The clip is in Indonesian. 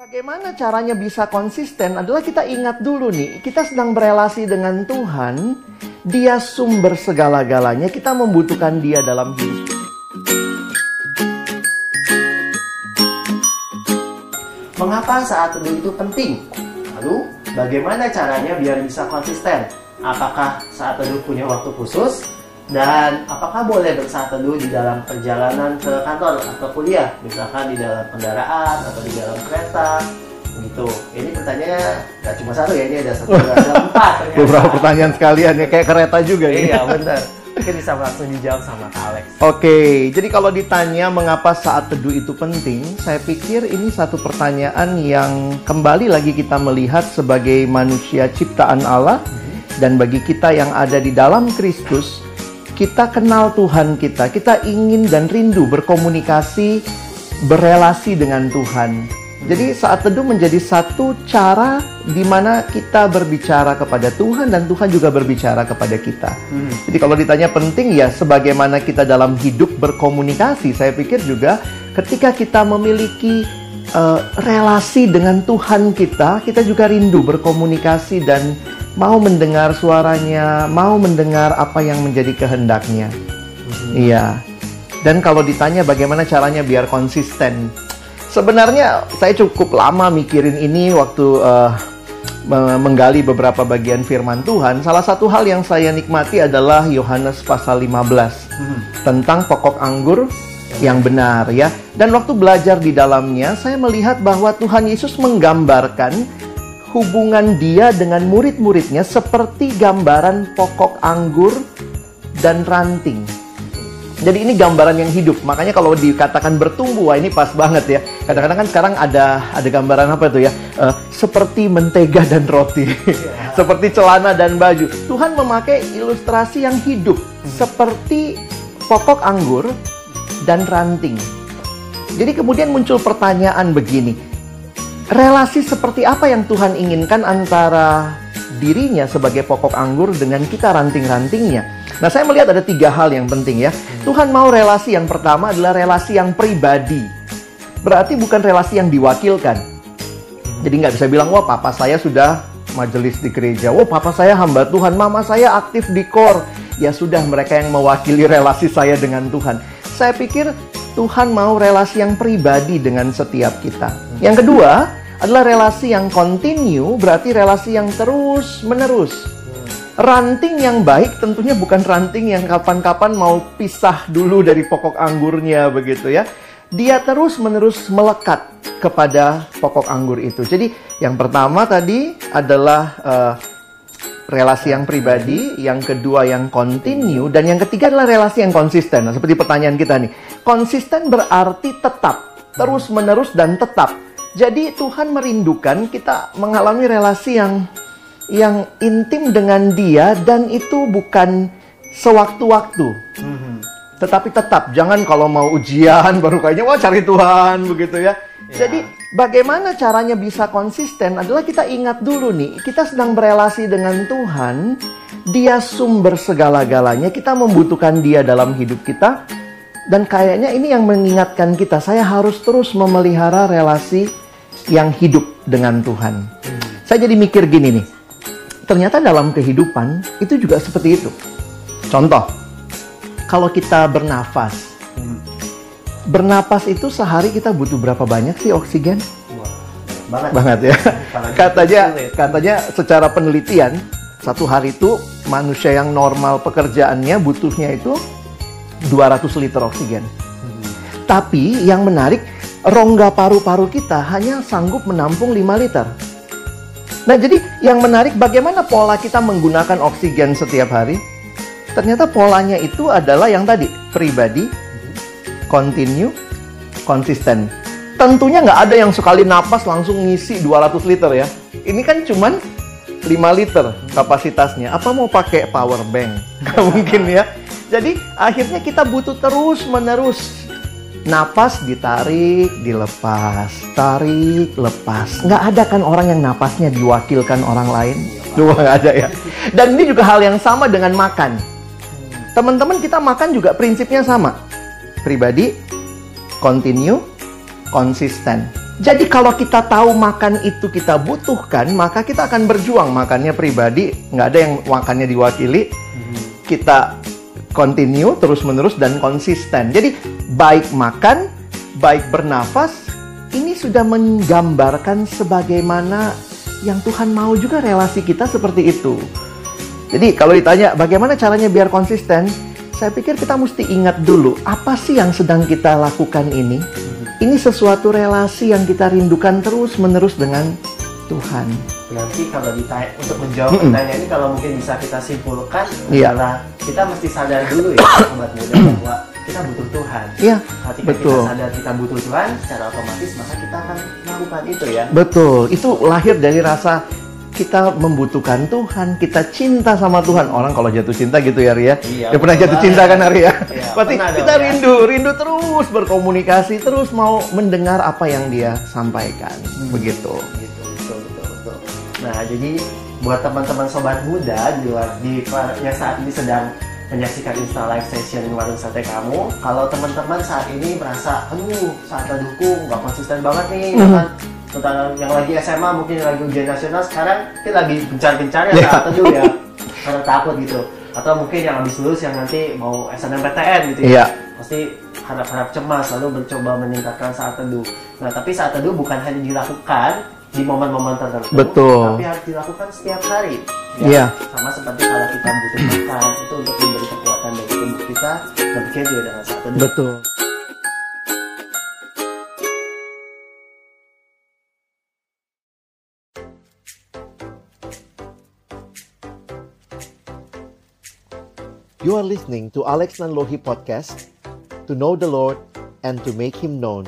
Bagaimana caranya bisa konsisten adalah kita ingat dulu nih, kita sedang berelasi dengan Tuhan, Dia sumber segala-galanya, kita membutuhkan Dia dalam hidup. Mengapa saat teduh itu penting? Lalu, bagaimana caranya biar bisa konsisten? Apakah saat teduh punya waktu khusus? Dan apakah boleh bersaat teduh di dalam perjalanan ke kantor atau kuliah, misalkan di dalam kendaraan atau di dalam kereta, gitu. Ini pertanyaannya nggak cuma satu ya, ini ada satu, ada empat. ternyata. Beberapa pertanyaan sekalian ya kayak kereta juga ini. Iya benar. Mungkin bisa langsung dijawab sama Kak Alex. Oke, jadi kalau ditanya mengapa saat teduh itu penting, saya pikir ini satu pertanyaan yang kembali lagi kita melihat sebagai manusia ciptaan Allah dan bagi kita yang ada di dalam Kristus, kita kenal Tuhan kita, kita ingin dan rindu berkomunikasi, berelasi dengan Tuhan. Jadi saat teduh menjadi satu cara di mana kita berbicara kepada Tuhan dan Tuhan juga berbicara kepada kita. Jadi kalau ditanya penting ya sebagaimana kita dalam hidup berkomunikasi, saya pikir juga ketika kita memiliki eh, relasi dengan Tuhan kita, kita juga rindu berkomunikasi dan mau mendengar suaranya, mau mendengar apa yang menjadi kehendaknya. Iya. Dan kalau ditanya bagaimana caranya biar konsisten, sebenarnya saya cukup lama mikirin ini waktu me- menggali beberapa bagian firman Tuhan. Salah satu hal yang saya nikmati adalah Yohanes pasal 15 tentang pokok anggur yang benar ya. Dan waktu belajar di dalamnya, saya melihat bahwa Tuhan Yesus menggambarkan hubungan dia dengan murid-muridnya seperti gambaran pokok anggur dan ranting. Jadi ini gambaran yang hidup. Makanya kalau dikatakan bertumbuh, wah ini pas banget ya. Kadang-kadang kan sekarang ada ada gambaran apa tuh ya? Eh, seperti mentega dan roti. seperti celana dan baju. Tuhan memakai ilustrasi yang hidup seperti pokok anggur dan ranting. Jadi kemudian muncul pertanyaan begini. Relasi seperti apa yang Tuhan inginkan antara dirinya sebagai pokok anggur dengan kita ranting-rantingnya? Nah, saya melihat ada tiga hal yang penting ya. Tuhan mau relasi yang pertama adalah relasi yang pribadi. Berarti bukan relasi yang diwakilkan. Jadi nggak bisa bilang, wah papa saya sudah majelis di gereja. Wah papa saya hamba Tuhan, mama saya aktif di kor. Ya sudah mereka yang mewakili relasi saya dengan Tuhan. Saya pikir Tuhan mau relasi yang pribadi dengan setiap kita. Yang kedua adalah relasi yang continue, berarti relasi yang terus menerus. Ranting yang baik tentunya bukan ranting yang kapan-kapan mau pisah dulu dari pokok anggurnya begitu ya. Dia terus-menerus melekat kepada pokok anggur itu. Jadi yang pertama tadi adalah eh, relasi yang pribadi, yang kedua yang continue, dan yang ketiga adalah relasi yang konsisten. Nah, seperti pertanyaan kita nih. Konsisten berarti tetap, terus-menerus dan tetap. Jadi Tuhan merindukan kita mengalami relasi yang yang intim dengan dia dan itu bukan sewaktu-waktu. Tetapi tetap jangan kalau mau ujian baru kayaknya wah cari Tuhan begitu ya. Jadi bagaimana caranya bisa konsisten adalah kita ingat dulu nih, kita sedang berelasi dengan Tuhan, Dia sumber segala-galanya, kita membutuhkan Dia dalam hidup kita. Dan kayaknya ini yang mengingatkan kita, saya harus terus memelihara relasi yang hidup dengan Tuhan. Saya jadi mikir gini nih, ternyata dalam kehidupan itu juga seperti itu. Contoh, kalau kita bernafas, bernapas itu sehari kita butuh berapa banyak sih oksigen? Banget. Banget ya. Katanya, katanya secara penelitian satu hari itu manusia yang normal pekerjaannya butuhnya itu 200 liter oksigen. Tapi yang menarik, rongga paru-paru kita hanya sanggup menampung 5 liter. Nah, jadi yang menarik bagaimana pola kita menggunakan oksigen setiap hari? Ternyata polanya itu adalah yang tadi, pribadi, continue, konsisten. Tentunya nggak ada yang sekali napas langsung ngisi 200 liter ya. Ini kan cuman 5 liter kapasitasnya. Apa mau pakai power bank? Nggak mungkin ya. Jadi akhirnya kita butuh terus menerus napas ditarik, dilepas, tarik, lepas. Nggak ada kan orang yang napasnya diwakilkan orang lain? Cuma nggak ada ya. Dan ini juga hal yang sama dengan makan. Teman-teman kita makan juga prinsipnya sama. Pribadi, continue, konsisten. Jadi kalau kita tahu makan itu kita butuhkan, maka kita akan berjuang makannya pribadi, nggak ada yang makannya diwakili. Kita continue terus-menerus dan konsisten. Jadi baik makan, baik bernafas, ini sudah menggambarkan sebagaimana yang Tuhan mau juga relasi kita seperti itu. Jadi kalau ditanya bagaimana caranya biar konsisten, saya pikir kita mesti ingat dulu apa sih yang sedang kita lakukan ini. Ini sesuatu relasi yang kita rindukan terus menerus dengan Tuhan. Berarti kalau ditanya untuk menjawab Mm-mm. pertanyaan ini kalau mungkin bisa kita simpulkan Iya. adalah kita mesti sadar dulu ya sobat muda bahwa kita butuh Tuhan. Iya, Ketika betul. kita sadar kita butuh Tuhan, secara otomatis maka kita akan melakukan itu ya. Betul, itu lahir dari rasa kita membutuhkan Tuhan, kita cinta sama Tuhan. Orang kalau jatuh cinta gitu ya Ria. Iya, ya pernah jatuh cinta kan Ria? Iya, Berarti kita dong, ya. rindu, rindu terus berkomunikasi, terus mau mendengar apa yang dia sampaikan. Hmm. Begitu. Gitu. Nah, jadi buat teman-teman sobat muda di luar di yang saat ini sedang menyaksikan Insta Live Session Warung Sate kamu, kalau teman-teman saat ini merasa, aduh, saat dukung nggak konsisten banget nih, Mhm. kan tentang yang lagi SMA mungkin yang lagi ujian nasional sekarang kita lagi gencar-gencarnya Iya. saat teduh ya, karena takut gitu. Atau mungkin yang habis lulus yang nanti mau SNMPTN gitu ya Iya. pasti harap-harap cemas lalu mencoba meningkatkan saat teduh. Nah, tapi saat teduh bukan hanya dilakukan di momen-momen tertentu, Betul. tapi harus dilakukan setiap hari. Iya. Sama seperti kalau kita butuh makan, itu untuk memberi kekuatan bagi tubuh kita, demikian juga dengan saat teduh. Betul. You are listening to Alex Nanlohi Podcast To know the Lord and to make Him known